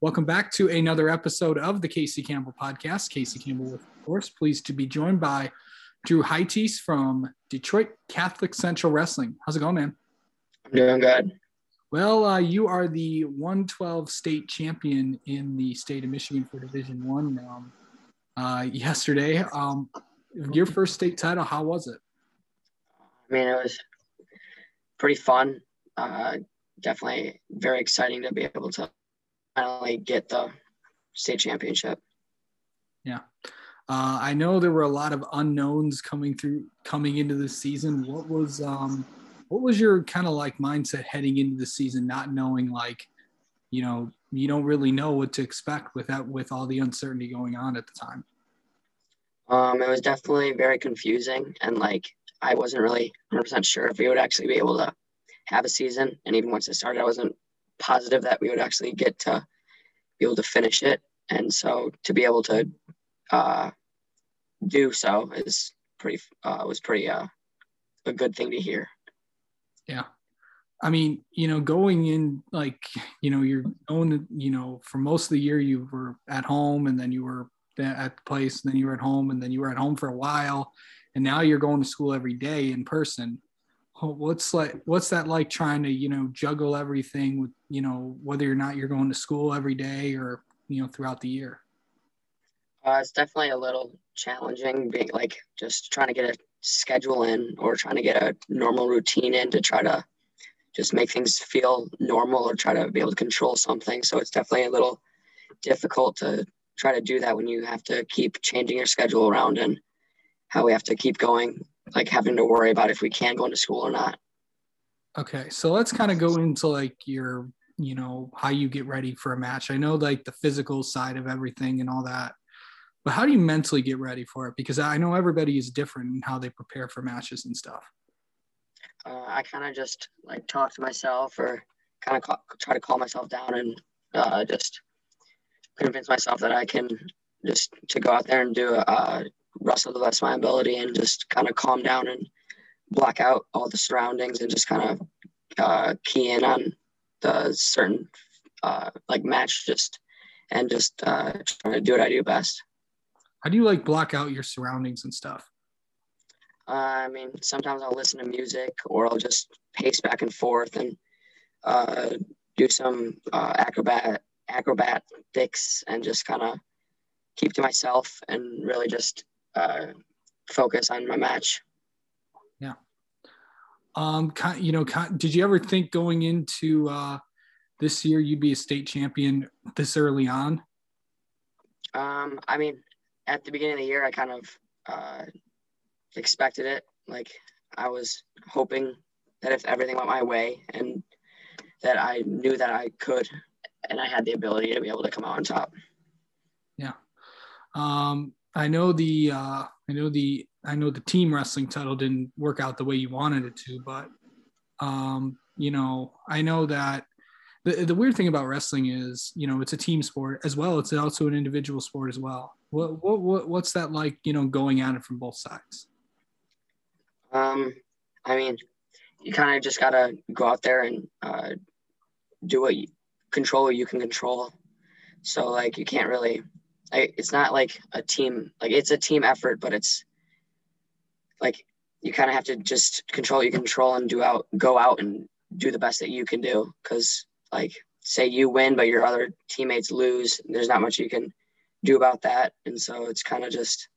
Welcome back to another episode of the Casey Campbell podcast. Casey Campbell, of course, pleased to be joined by Drew Heethuis from Detroit Catholic Central Wrestling. How's it going, man? I'm doing good. Well, uh, you are the 112 state champion in the state of Michigan for Division One um, uh, yesterday. Um, your first state title, how was it? I mean, it was pretty fun. Uh, definitely very exciting to be able to finally get the state championship. Yeah. Uh, I know there were a lot of unknowns coming through coming into the season. What was um, what was your kind of like mindset heading into the season, not knowing like, you know, you don't really know what to expect with that with all the uncertainty going on at the time. Um, it was definitely very confusing, and like I wasn't really 100% sure if we would actually be able to have a season. And even once it started, I wasn't positive that we would actually get to be able to finish it. And so to be able to uh, do so is pretty uh, was pretty uh, a good thing to hear. Yeah. I mean, you know, going in like, you know, you're going, you know, for most of the year you were at home and then you were at the place and then you were at home and then you were at home for a while and now you're going to school every day in person what's like what's that like trying to you know juggle everything with you know whether or not you're going to school every day or you know throughout the year? Uh, it's definitely a little challenging being like just trying to get a schedule in or trying to get a normal routine in to try to just make things feel normal or try to be able to control something. So it's definitely a little difficult to try to do that when you have to keep changing your schedule around and how we have to keep going like having to worry about if we can go into school or not. Okay, so let's kind of go into like your, you know, how you get ready for a match. I know like the physical side of everything and all that, but how do you mentally get ready for it? Because I know everybody is different in how they prepare for matches and stuff. Uh, I kind of just like talk to myself or kind of ca- try to calm myself down and uh, just convince myself that I can just to go out there and do a, wrestle the best of my ability and just kind of calm down and block out all the surroundings and just kind of uh, key in on the certain uh, like match just and just uh, trying to do what I do best. How do you like block out your surroundings and stuff? Uh, I mean, sometimes I'll listen to music or I'll just pace back and forth and uh, do some uh, acrobat acrobatics and just kind of keep to myself and really just uh, focus on my match. Yeah. Um, you know, did you ever think going into uh, this year you'd be a state champion this early on? Um, I mean, at the beginning of the year, I kind of uh, expected it. Like I was hoping that if everything went my way and that I knew that I could and I had the ability to be able to come out on top. Yeah. Um, I know the uh, I know the I know the team wrestling title didn't work out the way you wanted it to, but um, you know I know that the the weird thing about wrestling is you know it's a team sport as well. It's also an individual sport as well. What what, what what's that like? You know, going at it from both sides. Um, I mean, you kind of just gotta go out there and uh, do what you control what you can control. So like you can't really I, it's not like a team like it's a team effort but it's like you kind of have to just control you control and do out go out and do the best that you can do. Because like say you win but your other teammates lose there's not much you can do about that. And so it's kind of just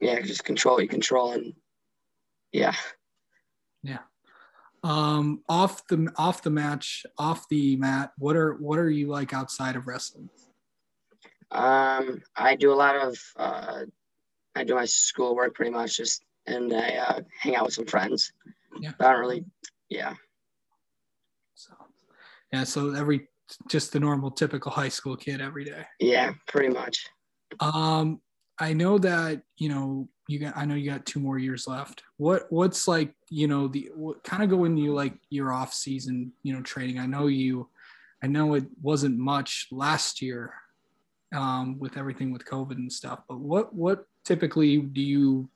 yeah just control what you control and yeah. Yeah. Um off the off the match off the mat what are what are you like outside of wrestling um, I do a lot of uh, I do my schoolwork pretty much just and I uh, hang out with some friends. Yeah. But I don't really, yeah. So, yeah. So every just the normal typical high school kid every day. Yeah, pretty much. Um, I know that you know you got. I know you got two more years left. What what's like you know the what kind of go into like your off season you know training? I know you. I know it wasn't much last year um, with everything with COVID and stuff. But what what typically do you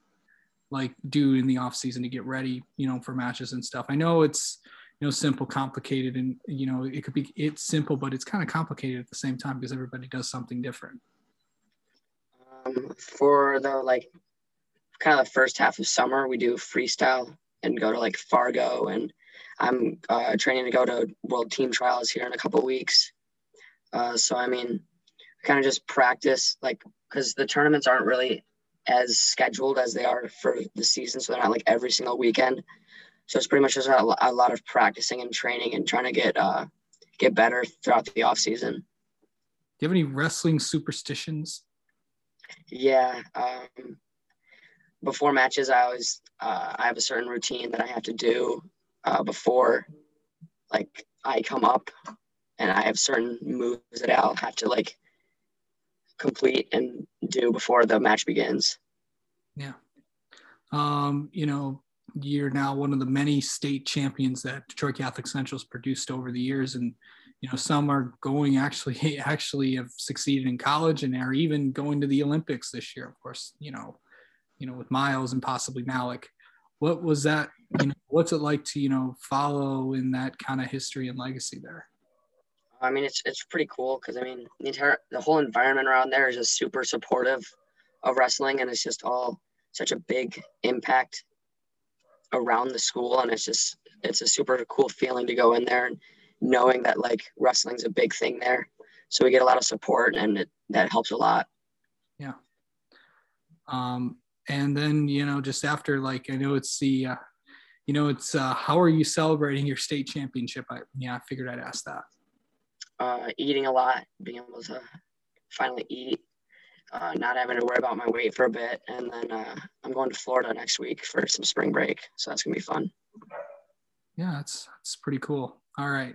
like do in the off season to get ready, you know, for matches and stuff? I know it's you know simple complicated and you know it could be it's simple but it's kind of complicated at the same time because everybody does something different um, for the like kind of the first half of summer we do freestyle and go to like fargo and i'm uh, training to go to world team trials here in a couple weeks uh, so i mean kind of just practice like because the tournaments aren't really as scheduled as they are for the season so they're not like every single weekend so it's pretty much just a, a lot of practicing and training and trying to get uh, get better throughout the off season. Do you have any wrestling superstitions? Yeah. Um, before matches, I always uh, I have a certain routine that I have to do uh, before, like I come up, and I have certain moves that I'll have to like complete and do before the match begins. Yeah. Um, you know, you're now one of the many state champions that Detroit Catholic Central's produced over the years, and you know some are going actually actually have succeeded in college and are even going to the Olympics this year. Of course, you know, you know with Myles and possibly Malik. What was that? You know, what's it like to you know follow in that kind of history and legacy there? I mean, it's it's pretty cool because I mean the entire the whole environment around there is just super supportive of wrestling, and it's just all such a big impact around the school and it's just it's a super cool feeling to go in there and knowing that like wrestling's a big thing there. So we get a lot of support and it, that helps a lot. Yeah. Um and then you know just after like i know it's the uh, you know it's uh how are you celebrating your state championship? I yeah i figured i'd ask that uh eating a lot being able to finally eat uh, not having to worry about my weight for a bit. And then uh, I'm going to Florida next week for some spring break. So that's going to be fun. Yeah, that's, that's pretty cool. All right.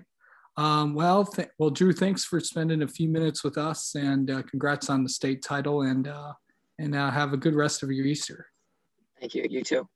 Um, well, th- well, Drew, thanks for spending a few minutes with us and uh, congrats on the state title and, uh, and uh, have a good rest of your Easter. Thank you. You too.